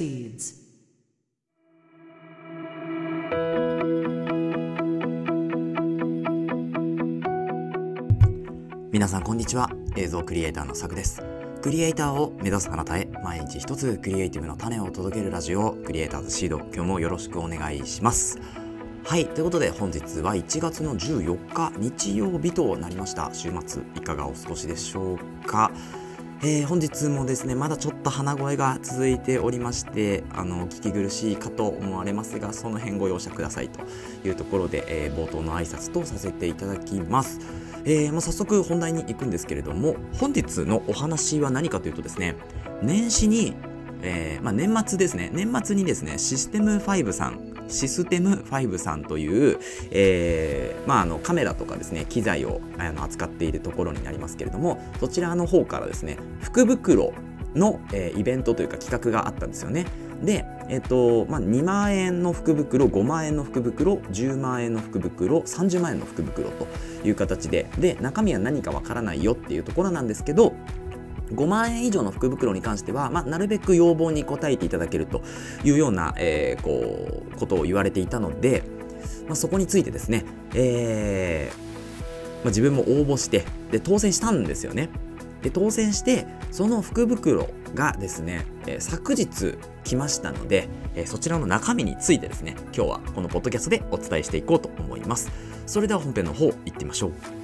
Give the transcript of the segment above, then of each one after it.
proceeds. 皆さんこんにちは映像クリエイターのさくです。クリエイターを目指すあなたへ毎日一つクリエイティブの種を届けるラジオクリエイターズシード今日もよろしくお願いします。はいということで本日は1月の14日日曜日となりました。週末いかがお過ごしでしょうか？えー、本日もですねまだちょっと鼻声が続いておりましてあの聞き苦しいかと思われますがその辺ご容赦くださいというところで、えー、冒頭の挨拶とさせていただきます。えー、もう早速本題に行くんですけれども本日のお話は何かというとですね年始に、えーまあ、年末ですね年末にですねシステム5さんシステム5さんという、えーまあ、あのカメラとかですね機材をあの扱っているところになりますけれどもそちらの方からですね福袋の、えー、イベントというか企画があったんですよね。で、えっとまあ、2万円の福袋5万円の福袋10万円の福袋30万円の福袋という形でで中身は何かわからないよっていうところなんですけど5万円以上の福袋に関しては、まあ、なるべく要望に応えていただけるというような、えー、こうことを言われていたので、まあ、そこについてですね、えーまあ、自分も応募してで当選したんですよね。で当選してその福袋がですね、えー、昨日来ましたので、えー、そちらの中身についてですね今日はこのポッドキャストでお伝えしていこうと思いますそれでは本編の方行ってみましょう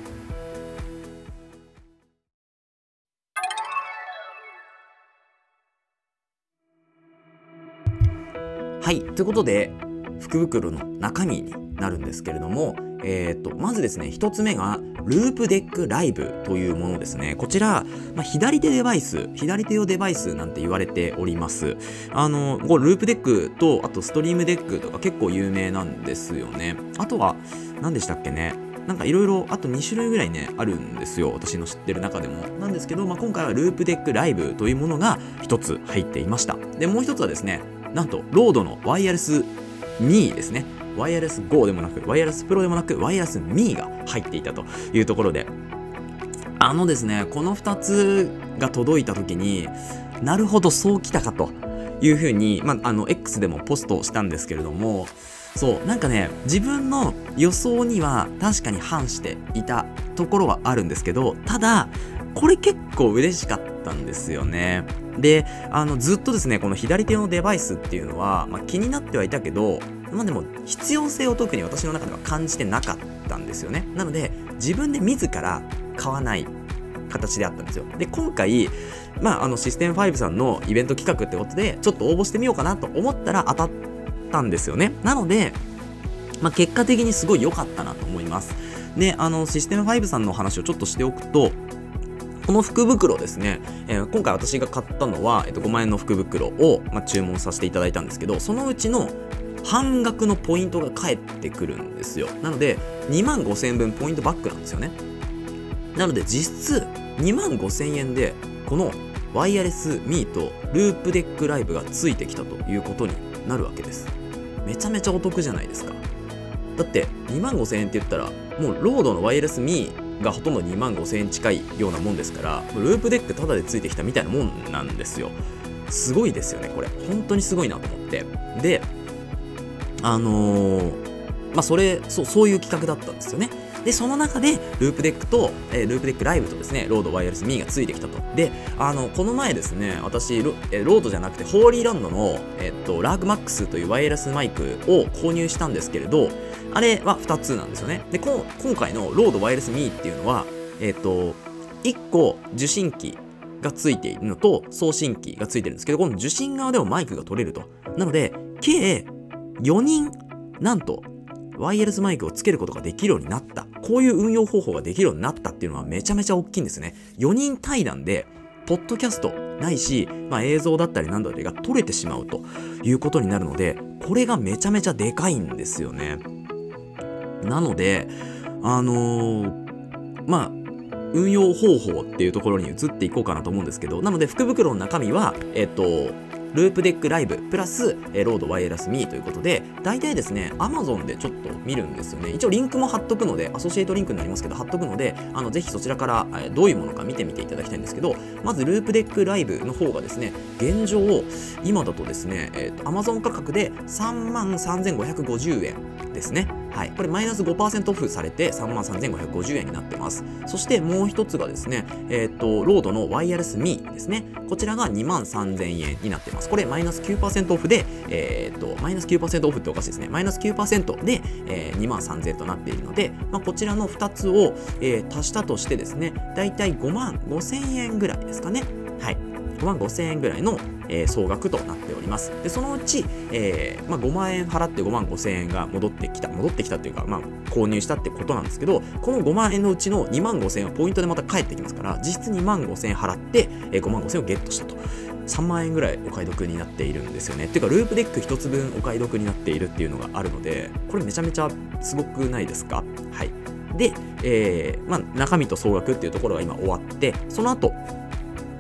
はいということで福袋の中身になるんですけれどもえーと、まずですね1つ目が Loupedeck Live というものですね。こちら、まあ、左手デバイス左手用デバイスなんて言われております。あのこれ Loupedeck とあと Stream Deck とか結構有名なんですよね。あとは何でしたっけね。なんかいろいろあと2種類ぐらいねあるんですよ。私の知ってる中でも。なんですけど、まあ、今回は Loupedeck Live というものが1つ入っていました。でもう1つはですねなんと RODE のワイヤレス2ですねワイヤレス GO でもなく、ワイヤレスプロでもなく、ワイヤレス ME が入っていたというところで、あのですね、この2つが届いた時に、なるほど、そうきたかというふうに、まあ、の、X でもポストしたんですけれども、そう、なんかね、自分の予想には確かに反していたところはあるんですけど、ただ、これ結構嬉しかったんですよね。で、あの、ずっとですね、この左手のデバイスっていうのは、まあ、気になってはいたけど、まあでも必要性を特に私の中では感じてなかったんですよね。なので自分で自ら買わない形であったんですよ。で、今回、まあ、あの、システム5さんのイベント企画ってことで、ちょっと応募してみようかなと思ったら当たったんですよね。なので、まあ、結果的にすごい良かったなと思います。で、あの、システム5さんの話をちょっとしておくと、この福袋ですね、えー、今回私が買ったのは、えっと、5万円の福袋を、まあ、注文させていただいたんですけど、そのうちの半額のポイントが返ってくるんですよ。なので2万5000円分ポイントバックなんですよね。なので実質2万5000円でこのワイヤレスミートループデックライブがついてきたということになるわけです。めちゃめちゃお得じゃないですか。だって2万5000円って言ったらもう RODE の Wireless ME がほとんど2万5000円近いようなもんですから Loupedeck タダでついてきたみたいなもんなんですよ。すごいですよねこれ。本当にすごいなと思って。であのー、まあ、それそう、そういう企画だったんですよね。で、その中で、 Loupedeck と、えー、 Loupedeck Live とですね、 RODE Wireless ME がついてきたと。で、あの、この前ですね、私ロ、えー、 RODE じゃなくて、 Hollyland の、えっと、 Lark Max というワイヤレスマイクを購入したんですけれど、あれは2つなんですよね。で、今回のロードワイヤレスミーっていうのは、えっと、1個受信機がついているのと送信機がついてるんですけど、この受信側でもマイクが取れると。なので、計4人、なんと、ワイヤレスマイクをつけることができるようになった。こういう運用方法ができるようになったっていうのはめちゃめちゃ大きいんですね。4人対談で、ポッドキャストないし、まあ、映像だったりなんだりが撮れてしまうということになるので、これがめちゃめちゃでかいんですよね。なので、あのー、まあ、運用方法っていうところに移っていこうかなと思うんですけど、なので福袋の中身は、えっと、ループデックライブプラス、え、ロードワイヤレスミーということで、大体ですね、Amazon でちょっと見るんですよね。一応リンクも貼っとくので、アソシエイトリンクになりますけど、貼っとくので、あのぜひそちらから、え、どういうものか見てみていただきたいんですけど、まずループデックライブの方がですね、現状、今だとですね、えーと、Amazon 価格で3万3550円ですね。はい、これマイナス5%オフされて3万3550円になってます。そしてもう一つがですね、えっ、ー、と、ロードのワイヤレスミーですね。こちらが2万3000円になってます。これマイナス9%オフで、えっ、ー、と、マイナス9%オフっておかしいですね。マイナス9%で、えー、2万3000円となっているので、まあ、こちらの2つを、えー、足したとしてですね、だいたい5万5000円ぐらいですかね。はい。5万5千円ぐらいの、えー、総額となっております。で、そのうち、えーまあ、5万円払って5万5000円が戻ってきた、戻ってきたっていうか、まあ、購入したってことなんですけど、この5万円のうちの2万5000円はポイントでまた返ってきますから、実質2万5000円払って、えー、5万5000円をゲットしたと。3万円ぐらいお買い得になっているんですよね。っていうか、ループデック1つ分お買い得になっているっていうのがあるので、これめちゃめちゃすごくないですか？はい。で、えーまあ、中身と総額っていうところが今終わって、その後、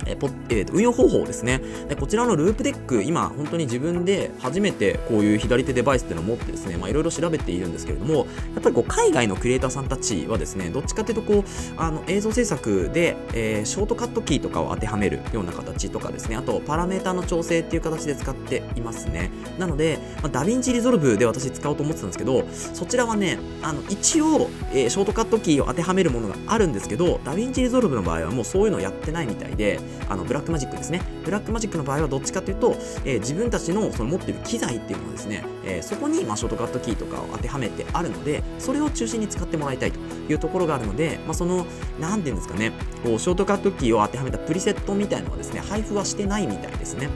えーえー、運用方法ですね。でこちらのループデック今本当に自分で初めてこういう左手デバイスっていうのを持ってですねいろいろ調べているんですけれどもやっぱりこう海外のクリエイターさんたちはですねどっちかというとこうあの映像制作で、えー、ショートカットキーとかを当てはめるような形とかですねあとパラメータの調整っていう形で使っていますね。なので、まあ、 DaVinci Resolve で私使おうと思ってたんですけどそちらはねあの一応、えー、ショートカットキーを当てはめるものがあるんですけど DaVinci Resolve の場合はもうそういうのをやってないみたいであの Blackmagic ですね。 Blackmagic の場合はどっちかというと、えー、自分たちのその持っている機材っていうのはですね、えー、そこに、まあ、ショートカットキーとかを当てはめてあるのでそれを中心に使ってもらいたいというところがあるので、まあ、その何て言うんですかねこうショートカットキーを当てはめたプリセットみたいのはですね配布はしてないみたいですね。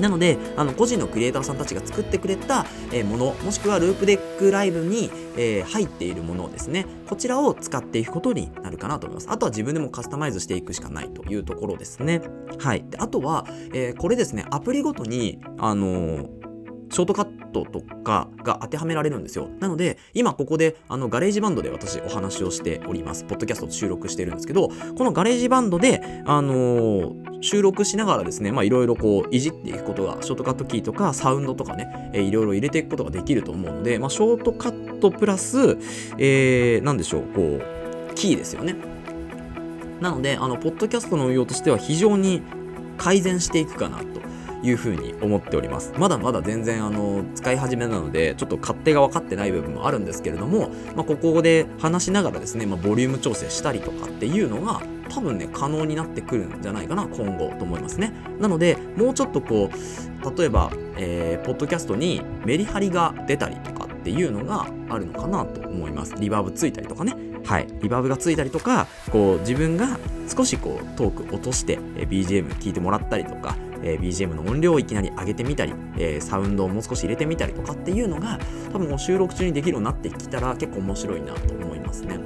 なので、あの個人のクリエイターさんたちが作ってくれた、えもの、もしくは Loupedeck Live に、え、入っているものですね。こちらを使っていくことになるかなと思います。あとは自分でもカスタマイズしていくしかないというところですね。はい。であとは、えー、これですね、アプリごとに、あのショートカットとかが当てはめられるんですよ。なので、今ここであの GarageBand で私お話をしております。ポッドキャスト収録してるんですけど、この GarageBand で、あのー、収録しながらですね、まあいろいろこういじっていくことが、ショートカットキーとかサウンドとかね、えー、いろいろ入れていくことができると思うので、まあショートカットプラス、えー、なんでしょう、こう、キーですよね。なので、あの、ポッドキャストの運用としては非常に改善していくかなというふうに思っております。まだまだ全然あの使い始めなので、ちょっと勝手が分かってない部分もあるんですけれども、まあ、ここで話しながらですね、まあ、ボリューム調整したりとかっていうのが、多分ね、可能になってくるんじゃないかな、今後と思いますね。なので、もうちょっとこう、例えば、えー、ポッドキャストにメリハリが出たりとかっていうのがあるのかなと思います。リバーブついたりとかね。はい。リバーブがついたりとか、こう、自分が少しこう、トーク落として、え BGM 聞いてもらったりとか、えー、BGM の音量をいきなり上げてみたり、えー、サウンドをもう少し入れてみたりとかっていうのが多分収録中にできるようになってきたら結構面白いなと思いますね。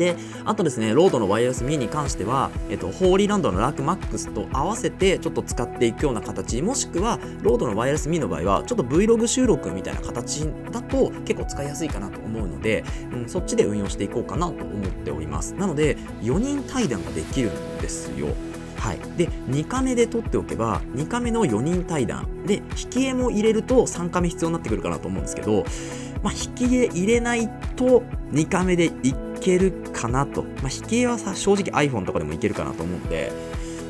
で、あとですね、ロードのワイヤレスミに関しては、えっと、ホーリーランドのラークマックスと合わせてちょっと使っていくような形、もしくは、ロードのワイヤレスミの場合は、ちょっと Vlog 収録みたいな形だと結構使いやすいかなと思うので、うん、そっちで運用していこうかなと思っております。なので、4人対談ができるんですよ。はい、で2カメで撮っておけば2カメの4人対談。で引き絵も入れると3カメ必要になってくるかなと思うんですけど、まあ、引き絵入れないと2カメでいけるかなと、まあ、引き絵はさ正直 iPhone とかでもいけるかなと思うので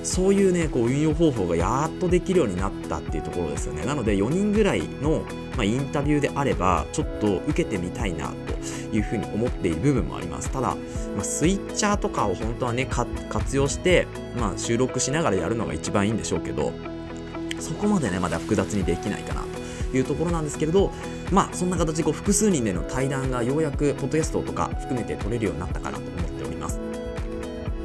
そういうねこう運用方法がやっとできるようになったっていうところですよね。なので4人ぐらいの、まあ、インタビューであればちょっと受けてみたいないうふうに思っている部分もあります。ただ、まあ、スイッチャーとかを本当はね活用して、まあ、収録しながらやるのが一番いいんでしょうけどそこまでねまだ複雑にできないかなというところなんですけれどまあそんな形でこう複数人での対談がようやくポッドキャストとか含めて取れるようになったかなと思っております。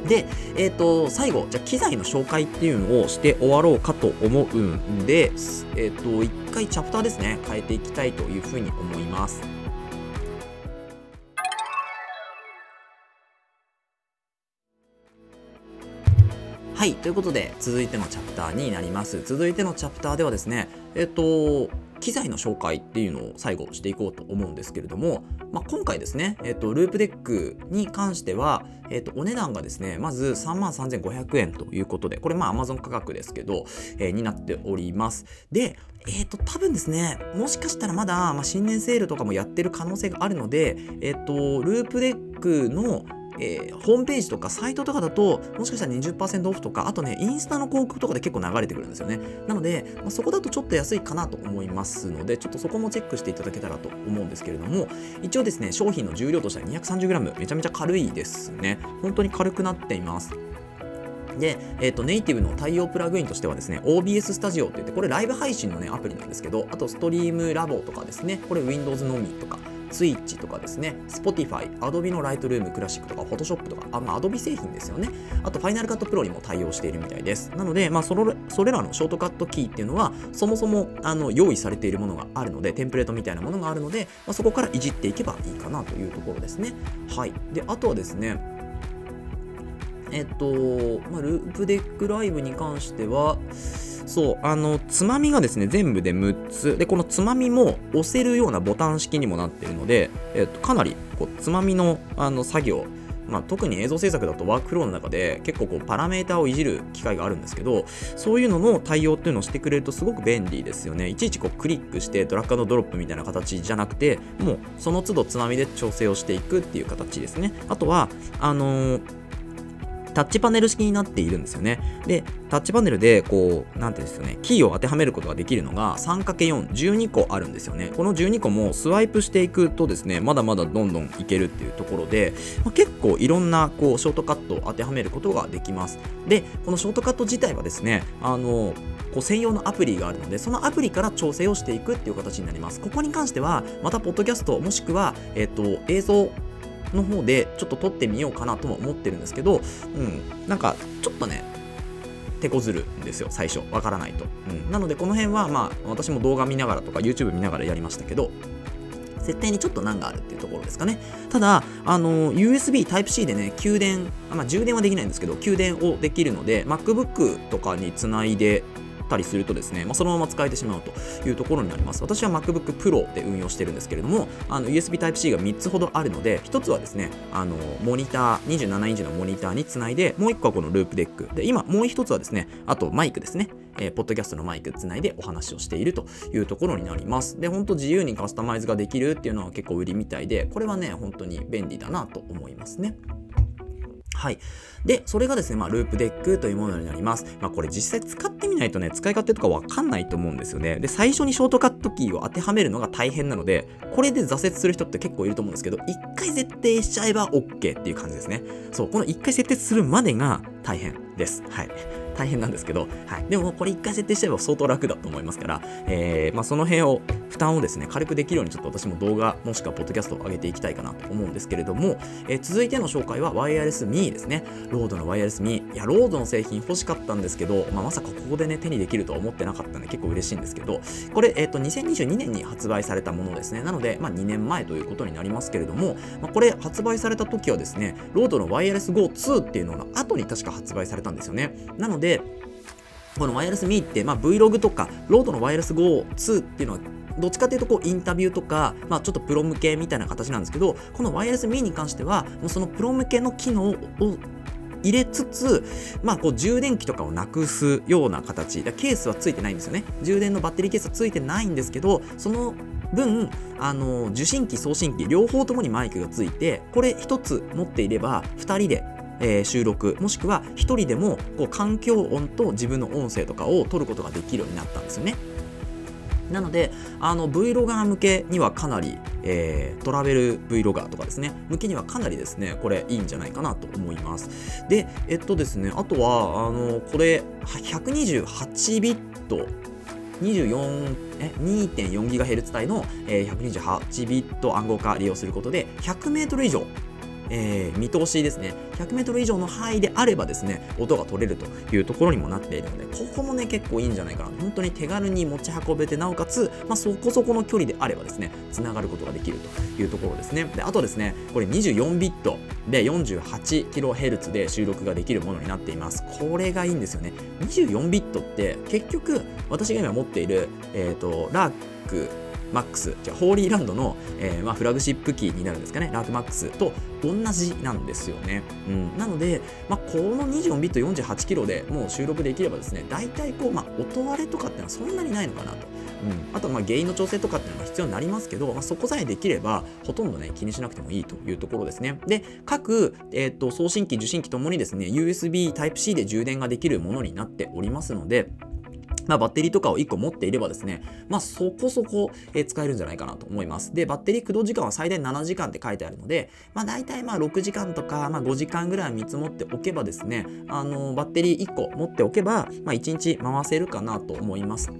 で、え、ー、と、最後、じゃ機材の紹介っていうのをして終わろうかと思うんで、え、ー、と、一回チャプターですね、変えていきたいというふうに思います。はい、ということで、続いてのチャプターになります。続いてのチャプターではですね、えっ、と、機材の紹介っていうのを最後していこうと思うんですけれども、まあ、今回ですね、えっと、ループデックに関しては、えっと、お値段がですね、まず3万3500円ということで、これまあ Amazon 価格ですけど、えー、になっております。で、えっ、と、多分ですね、もしかしたらまだ、まあ、新年セールとかもやってる可能性があるので、えっ、と、ループデックのえー、ホームページとかサイトとかだと、もしかしたら20%オフとか、あとね、インスタの広告とかで結構流れてくるんですよね。なので、まあ、そこだとちょっと安いかなと思いますので、ちょっとそこもチェックしていただけたらと思うんですけれども、一応ですね、商品の重量としては 230g、めちゃめちゃ軽いですね。本当に軽くなっています。で、えっ、ー、と、ネイティブの対応プラグインとしてはですね、OBS スタジオって言って、これライブ配信のね、アプリなんですけど、あとストリームラボとかですね、これ Windows のみとか、Twitch とかですね、Spotify、Adobe の Lightroom クラシックとか、Photoshop とか、あまあ、Adobe 製品ですよね。あと、Final Cut Pro にも対応しているみたいです。なので、まあ、そのそれらのショートカットキーっていうのは、そもそもあの用意されているものがあるので、テンプレートみたいなものがあるので、まあ、そこからいじっていけばいいかなというところですね。はい。で、あとはですね、えっと、まあ、ループデックライブに関しては、そう、あの、つまみがですね、全部で6つ。で、このつまみも押せるようなボタン式にもなっているので、えっと、かなり、こう、つまみの、あの、作業、まあ、特に映像制作だとワークフローの中で結構こうパラメータをいじる機会があるんですけどそういうのの対応っていうのをしてくれるとすごく便利ですよねいちいちこうクリックしてドラッグドロップみたいな形じゃなくてもうその都度つまみで調整をしていくっていう形ですねあとはあのータッチパネル式になっているんですよね。で、タッチパネルで、こう、なんていうんですよね、キーを当てはめることができるのが 3×4、12個あるんですよね。この12個もスワイプしていくとですね、まだまだどんどんいけるっていうところで、まあ、結構いろんな、こう、ショートカットを当てはめることができます。で、このショートカット自体はですね、あの、こう専用のアプリがあるので、そのアプリから調整をしていくっていう形になります。ここに関しては、また、ポッドキャスト、もしくは、えっ、と、映像の方でちょっと撮ってみようかなとも思ってるんですけど、うん、なんかちょっとね、手こずるんですよ、最初。わからないと。うん。なので、この辺は、まあ、私も動画見ながらとか、YouTube 見ながらやりましたけど、設定にちょっと難があるっていうところですかね。ただ、あの、USB Type-C でね、給電、まあ、充電はできないんですけど、給電をできるので、MacBook とかにつないでったりするとですね、まあ、そのまま使えてしまうというところになります。私は MacBook Pro で運用してるんですけれども、あの USB Type-C が3つほどあるので、1つはですね、あのモニター、27インチのモニターにつないで、もう1個はこのループデック。で、今、もう1つはですね、あとマイクですね。えー、ポッドキャストのマイクつないでお話をしているというところになります。で、本当自由にカスタマイズができるっていうのは結構売りみたいで、これはね、本当に便利だなと思いますね。はい。で、それがですね、まあ、ループデックというものになります。まあ、これ実際使ってみないとね、使い勝手とかわかんないと思うんですよね。で、最初にショートカットキーを当てはめるのが大変なので、これで挫折する人って結構いると思うんですけど、一回設定しちゃえば OK っていう感じですね。そう、この一回設定するまでが大変です。はい。大変なんですけど、はい。でもこれ一回設定しちゃえば相当楽だと思いますから、えー、まあ、その辺を、負担をですね、軽くできるようにちょっと私も動画、もしくはポッドキャストを上げていきたいかなと思うんですけれども、えー、続いての紹介はワイヤレスミーですね。ロードのワイヤレスミー。いや、ロードの製品欲しかったんですけど、まあ、まさかここでね、手にできるとは思ってなかったんで結構嬉しいんですけど、これ、えっ、ー、と、2022年に発売されたものですね。なので、まあ、2年前ということになりますけれども、まあ、これ発売された時はですね、ロードのワイヤレス GO2 っていうのの後に確か発売されたんですよね。なので、でこのワイヤレスミーって、まあ、Vlog とか、ロードのワイヤレス GO2 っていうのは、どっちかというとこうインタビューとか、まあ、ちょっとプロ向けみたいな形なんですけど、このワイヤレスミーに関しては、もうそのプロ向けの機能を入れつつ、まあ、こう充電器とかをなくすような形。ケースはついてないんですよね。充電のバッテリーケースはついてないんですけどその分あの受信機送信機両方ともにマイクがついてこれ1つ持っていれば2人でえー、収録もしくは1人でもこう環境音と自分の音声とかを取ることができるようになったんですよね。なので、あの Vlogger 向けにはかなり、えー、トラベル Vlogger とかですね、向けにはかなりですね、これいいんじゃないかなと思います。で、えっとですね、あとは、あの、これ、128ビット、24え 2.4GHz 帯の、えー、128ビット暗号化利用することで 100m 以上えー、見通しですね、100メートル以上の範囲であればですね、音が取れるというところにもなっているので、ここもね、結構いいんじゃないかな。本当に手軽に持ち運べて、なおかつ、まあ、そこそこの距離であればですね、つながることができるというところですね。で、あとですね、これ24ビットで 48kHz で収録ができるものになっています。これがいいんですよね。24ビットって結局私が今持っている、えーと、ラークマックス、じゃホーリーランドの、えー、まあ、フラグシップキーになるんですかね、ラークマックスと同じなんですよね。うん、なので、まあ、この24ビット48キロでもう収録できればですね、大体こう、まあ、音割れとかっていうのはそんなにないのかなと。うん、あとまあ原因の調整とかっていうのが必要になりますけど、まあ、そこさえできればほとんどね気にしなくてもいいというところですねで各、えーと送信機受信機ともにですね USB Type-C で充電ができるものになっておりますのでまあ、バッテリーとかを1個持っていればですね、まあ、そこそこ、え使えるんじゃないかなと思います。で、バッテリー駆動時間は最大7時間って書いてあるので、まあ、大体まあ6時間とか、まあ、5時間ぐらい見積もっておけばですね、あのバッテリー1個持っておけば、まあ、1日回せるかなと思います。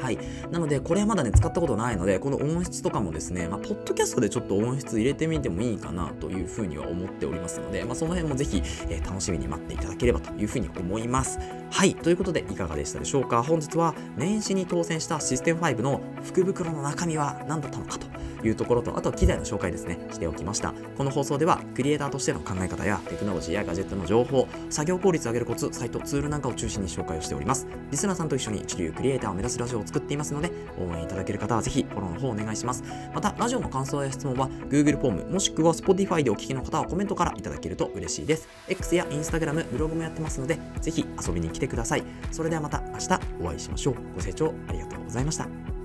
はい。なので、これはまだね、使ったことないので、この音質とかもですね、まあ、ポッドキャストでちょっと音質入れてみてもいいかなというふうには思っておりますので、まあ、その辺もぜひ、えー、楽しみに待っていただければというふうに思います。はい。ということで、いかがでしたでしょうか？本日は、年始に当選したシステム5の福袋の中身は何だったのかというところと、あとは機材の紹介ですね、しておきました。この放送では、クリエイターとしての考え方やテクノロジーやガジェットの情報、作業効率を上げるコツ、サイト、ツールなんかを中心に紹介をしております。リスナーさんと一緒に一流クリエイターを目指すラジオを作っていますので、応援いただける方はぜひフォローの方お願いします。また、ラジオの感想や質問は Google フォームもしくは Spotify でお聞きの方はコメントからいただけると嬉しいです。X や Instagram、ブログもやってますので、ぜひ遊びに来てください。それではまた明日お会いしましょう。ご清聴ありがとうございました。